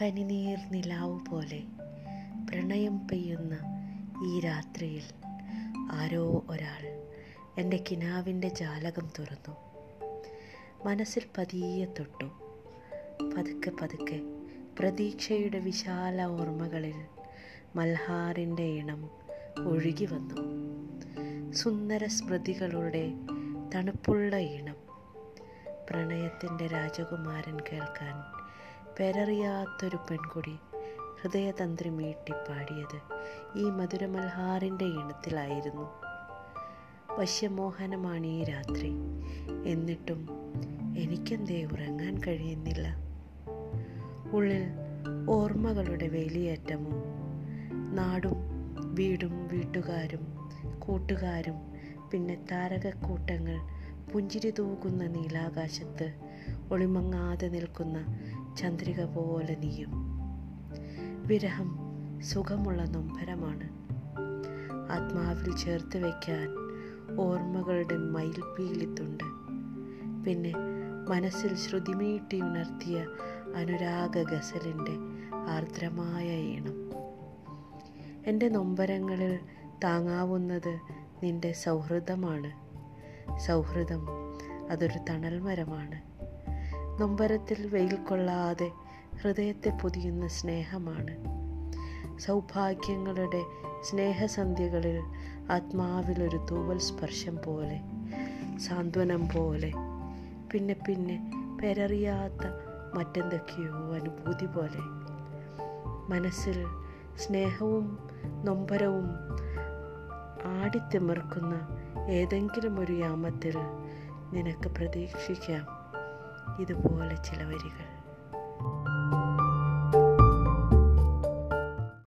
പനിനീർ നിലാവ് പോലെ പ്രണയം പെയ്യുന്ന ഈ രാത്രിയിൽ ആരോ ഒരാൾ എന്റെ കിനാവിന്റെ ജാലകം തുറന്നു. മനസ്സിൽ പതിയെ തൊട്ടു. പതുക്കെ പതുക്കെ പ്രതീക്ഷയുടെ വിശാല ഓർമ്മകളിൽ മൽഹാറിന്റെ ഇണം ഒഴുകി വന്നു. സുന്ദര സ്മൃതികളുടെ തണുപ്പുള്ള ഇണം. പ്രണയത്തിന്റെ രാജകുമാരൻ കേൾക്കാൻ പെരറിയാത്തൊരു പെൺകുടി ഹൃദയതന്ത്രി മീട്ടി പാടിയത് ഈ മധുരമൽഹാറിന്റെ ഈണത്തിലായിരുന്നു. വശ്യമോഹനമാണ് ഈ രാത്രി. എന്നിട്ടും എനിക്കെന്തേ ഉറങ്ങാൻ കഴിയുന്നില്ല. ഉള്ളിൽ ഓർമ്മകളുടെ വേലിയേറ്റമോ നാടും വീടും വീട്ടുകാരും കൂട്ടുകാരും പിന്നെ താരകക്കൂട്ടങ്ങൾ പുഞ്ചിരി തൂകുന്ന നീലാകാശത്ത് ഒളിമങ്ങാതെ നിൽക്കുന്ന ചന്ദ്രിക പോലെ നീയും. വിരഹം സുഖമുള്ള നൊമ്പരമാണ്. ആത്മാവിൽ ചേർത്ത് വയ്ക്കാൻ ഓർമ്മകളുടെ മയിൽപ്പീലിത്തുണ്ട്. പിന്നെ മനസ്സിൽ ശ്രുതിമീട്ടി ഉണർത്തിയ അനുരാഗ ഗസലിന്റെ ആർദ്രമായ ഈണം. എന്റെ നൊമ്പരങ്ങളിൽ താങ്ങാവുന്നത് നിന്റെ സൗഹൃദമാണ്. സൗഹൃദം അതൊരു തണൽ മരമാണ് നൊമ്പരത്തിൽ വെയിൽ കൊള്ളാതെ ഹൃദയത്തെ പൊതിയുന്ന സ്നേഹമാണ്. സൗഭാഗ്യങ്ങളുടെ സ്നേഹസന്ധ്യകളിൽ ആത്മാവിലൊരു തൂവൽ സ്പർശം പോലെ സാന്ത്വനം പോലെ പിന്നെ പിന്നെ പെരറിയാത്ത മറ്റെന്തൊക്കെയോ അനുഭൂതി പോലെ. മനസ്സിൽ സ്നേഹവും നൊമ്പരവും ആടിത്തിമിർക്കുന്ന ഏതെങ്കിലും ഒരു യാമത്തിൽ നിനക്ക് പ്രതീക്ഷിക്കാം. இதுபோல சில வரிகள்.